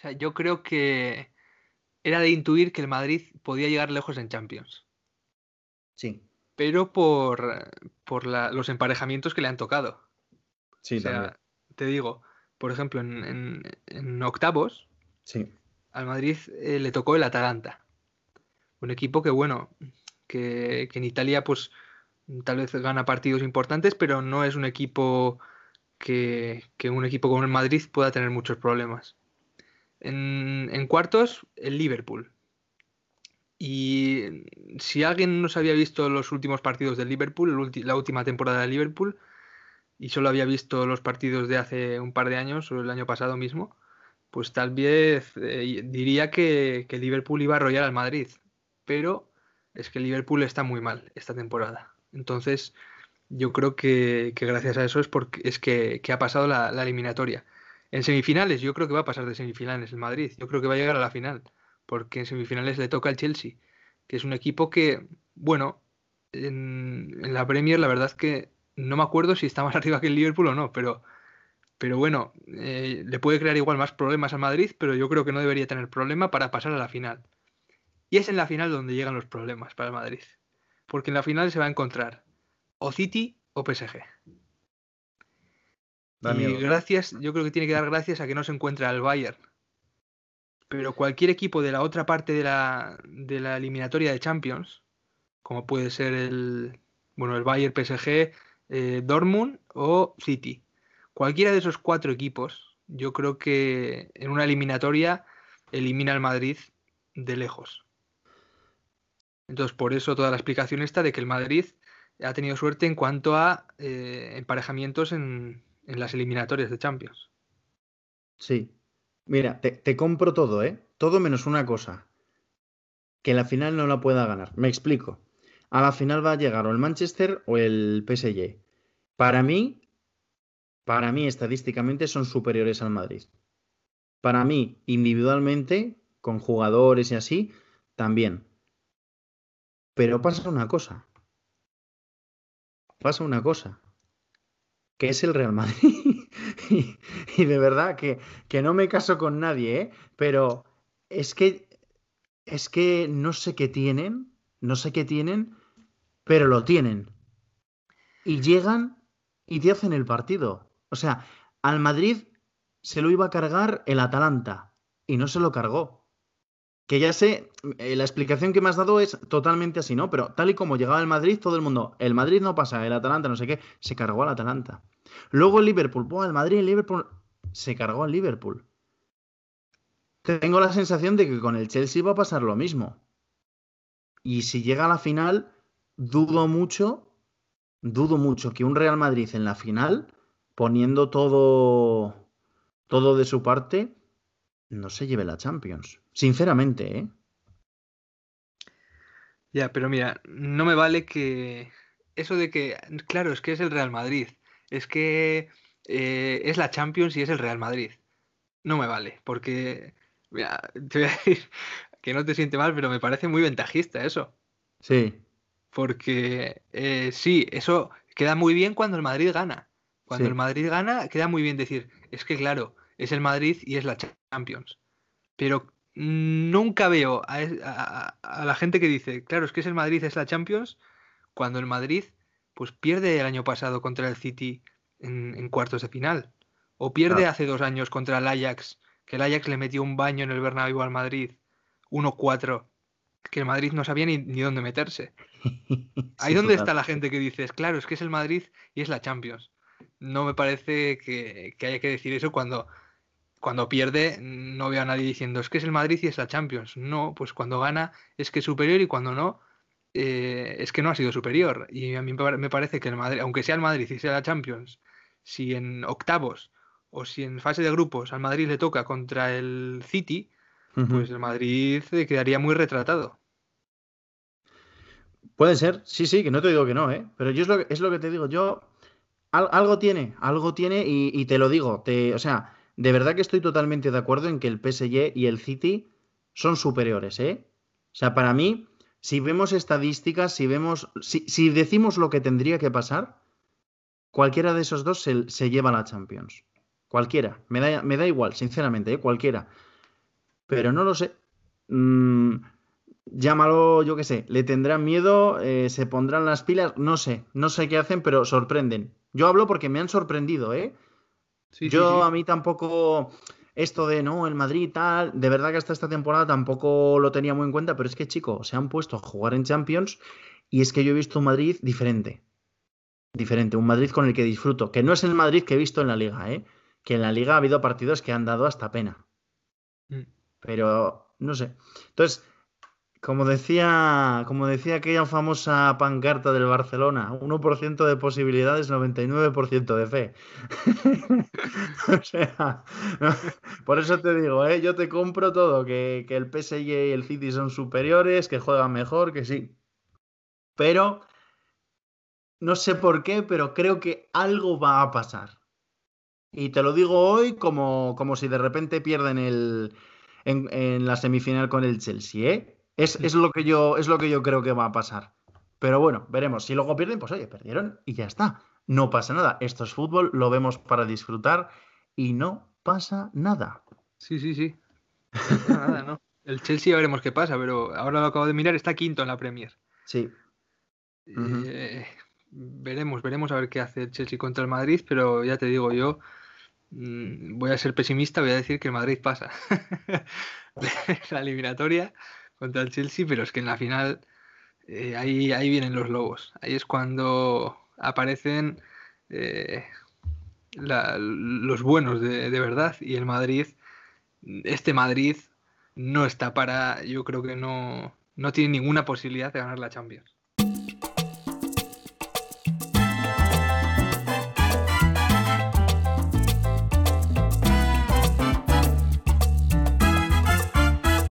O sea, yo creo que era de intuir que el Madrid podía llegar lejos en Champions. Sí. Pero por, por los emparejamientos que le han tocado. Sí, o sea, te digo, por ejemplo, en, octavos, sí. al Madrid eh, le tocó el Atalanta. Un equipo que, bueno, que, que en Italia, pues tal vez gana partidos importantes, pero no es un equipo que, un equipo como el Madrid pueda tener muchos problemas. En, cuartos, el Liverpool. Y si alguien no se había visto los últimos partidos del Liverpool, la última temporada de Liverpool, y solo había visto los partidos de hace un par de años o el año pasado mismo, pues tal vez eh, diría que, que Liverpool iba a arrollar al Madrid. Pero es que Liverpool está muy mal esta temporada. Entonces, yo creo que, gracias a eso es porque es que, ha pasado la, eliminatoria. En semifinales, yo creo que va a pasar de semifinales el Madrid. Yo creo que va a llegar a la final, porque en semifinales le toca al Chelsea, que es un equipo que, bueno, en, la Premier la verdad es que no me acuerdo si está más arriba que el Liverpool o no, pero, pero bueno, eh, le puede crear igual más problemas al Madrid, pero yo creo que no debería tener problema para pasar a la final. Y es en la final donde llegan los problemas para el Madrid, porque en la final se va a encontrar o City o PSG. Y gracias, yo creo que tiene que dar gracias a que no se encuentra el Bayern. Pero cualquier equipo de la otra parte de la, de la eliminatoria de Champions, como puede ser el, bueno, el Bayern, PSG, eh, Dortmund o City, cualquiera de esos cuatro equipos, yo creo que en una eliminatoria elimina al Madrid de lejos. Entonces, por eso toda la explicación está de que el Madrid ha tenido suerte en cuanto a eh, emparejamientos en, las eliminatorias de Champions. Sí. Mira, te, compro todo, ¿eh? Todo menos una cosa. Que la final no la pueda ganar. Me explico. A la final va a llegar o el Manchester o el PSG. Para mí, para mí estadísticamente son superiores al Madrid. Para mí, individualmente, con jugadores y así, también. Pero pasa una cosa pasa una cosa, que es el Real Madrid. y, de verdad que, que, no me caso con nadie, ¿eh? pero es que, es que no sé qué tienen, no sé qué tienen, pero lo tienen. Y llegan y te hacen el partido. O sea, al Madrid se lo iba a cargar el Atalanta y no se lo cargó que ya sé, eh, la explicación que me has dado es totalmente así, ¿no? Pero tal y como llegaba el Madrid, todo el mundo, el Madrid no pasa, el Atalanta, no sé qué, se cargó al Atalanta. Luego el Liverpool, el Madrid, el Liverpool, se cargó al Liverpool. Tengo la sensación de que con el Chelsea va a pasar lo mismo. Y si llega a la final, dudo mucho, dudo mucho que un Real Madrid en la final, poniendo todo, todo de su parte, no se lleve la Champions. Sinceramente, ¿eh? Ya, pero mira, no me vale que eso de que, claro, es que es el Real Madrid, es que eh, es la Champions y es el Real Madrid. No me vale, porque, mira, te voy a decir que no te siente mal, pero me parece muy ventajista eso. Sí. Porque eh, sí, eso queda muy bien cuando el Madrid gana. Cuando el Madrid gana, queda muy bien decir, es que claro, es el Madrid y es la Champions. Pero nunca veo a, la gente que dice, claro, es que es el Madrid, es la Champions, cuando el Madrid pues pierde el año pasado contra el City en, cuartos de final. O pierde hace dos años contra el Ajax, que el Ajax le metió un baño en el Bernabéu al Madrid, 1-4, que el Madrid no sabía ni, dónde meterse. Ahí donde está la gente que dice, claro, es que es el Madrid y es la Champions. No me parece que haya que decir eso cuando cuando pierde no veo a nadie diciendo es que es el Madrid y es la Champions. No, pues cuando gana es que es superior y cuando no eh, es que no ha sido superior. Y a mí me parece que el Madrid, aunque sea el Madrid y sea la Champions, si en octavos o si en fase de grupos al Madrid le toca contra el City, pues el Madrid quedaría muy retratado. Puede ser, sí, sí, que no te digo que no, ¿eh? Pero yo es lo que, es lo que te digo, yo algo tiene, algo tiene y, y, te lo digo, te, o sea, de verdad que estoy totalmente de acuerdo en que el PSG y el City son superiores, ¿eh? O sea, para mí, si vemos estadísticas, si vemos, si, decimos lo que tendría que pasar, cualquiera de esos dos se, lleva la Champions. Cualquiera, me da, me da igual, sinceramente, ¿eh? cualquiera. pero no lo sé. Mm, llámalo, yo qué sé, le tendrán miedo, eh, se pondrán las pilas, no sé, no sé qué hacen, pero sorprenden. Yo hablo porque me han sorprendido, ¿eh? Yo a mí tampoco esto de no, el Madrid tal, de verdad que hasta esta temporada tampoco lo tenía muy en cuenta, pero es que, chicos, se han puesto a jugar en Champions y es que yo he visto un Madrid diferente. Diferente, un Madrid con el que disfruto, que no es el Madrid que he visto en la liga, ¿eh? Que en la liga ha habido partidos que han dado hasta pena. Mm. Pero, no sé. Entonces, como decía, como decía aquella famosa pancarta del Barcelona, 1% de posibilidades, 99% de fe. o sea, por eso te digo, ¿eh? yo te compro todo, que, que, el PSG y el City son superiores, que juegan mejor, que sí. Pero, no sé por qué, pero creo que algo va a pasar. Y te lo digo hoy como, como si de repente pierden el, en, en la semifinal con el Chelsea, ¿eh? Es, lo que yo, es lo que yo creo que va a pasar. Pero bueno, veremos. Si luego pierden, pues oye, perdieron y ya está. No pasa nada. Esto es fútbol, lo vemos para disfrutar y no pasa nada. Sí, sí, sí. nada, ¿no? El Chelsea ya veremos qué pasa, pero ahora lo acabo de mirar, está quinto en la Premier. Sí. Eh, veremos, veremos a ver qué hace el Chelsea contra el Madrid, pero ya te digo yo, mm, voy a ser pesimista, voy a decir que el Madrid pasa. la eliminatoria contra el Chelsea, pero es que en la final eh, ahí, ahí vienen los lobos. Ahí es cuando aparecen eh, los buenos de, de, verdad y el Madrid, este Madrid no está para, yo creo que no, no tiene ninguna posibilidad de ganar la Champions.